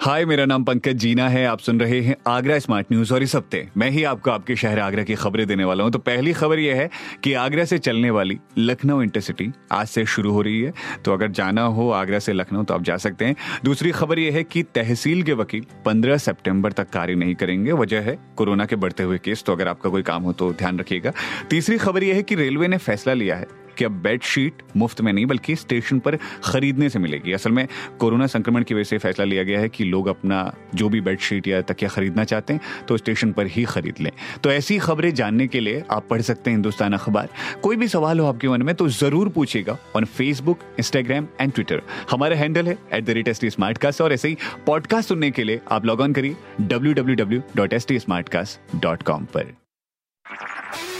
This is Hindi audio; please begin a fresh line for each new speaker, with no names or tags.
हाय, मेरा नाम पंकज जीना है। आप सुन रहे हैं आगरा स्मार्ट न्यूज़ और इस हफ़्ते मैं ही आपको आपके शहर आगरा की खबरें देने वाला हूँ। तो पहली खबर यह है कि आगरा से चलने वाली लखनऊ इंटरसिटी आज से शुरू हो रही है। तो अगर जाना हो आगरा से लखनऊ तो आप जा सकते हैं। दूसरी खबर यह है कि तहसील के वकील पंद्रह सेप्टेम्बर तक कार्य नहीं करेंगे। वजह है कोरोना के बढ़ते हुए केस। तो अगर आपका कोई काम हो तो ध्यान रखिएगा। तीसरी खबर यह है कि रेलवे ने फैसला लिया है कि अब बेड शीट मुफ़्त में नहीं, बल्कि स्टेशन पर खरीदने से मिलेगी। असल में कोरोना संक्रमण की वजह से फैसला लिया गया है कि लोग अपना जो भी बेडशीट या तकिया खरीदना चाहते हैं तो स्टेशन पर ही खरीद लें। तो ऐसी खबरें जानने के लिए आप पढ़ सकते हैं हिंदुस्तान अखबार। कोई भी सवाल हो आपके मन में तो ज़रूर पूछेगा on Facebook Instagram and Twitter हमारा हैंडल है एट द रेट स्मार्ट और ऐसे ही पॉडकास्ट सुनने के लिए आप लॉग ऑन करिए W W W dot S T Smartcast dot com पर।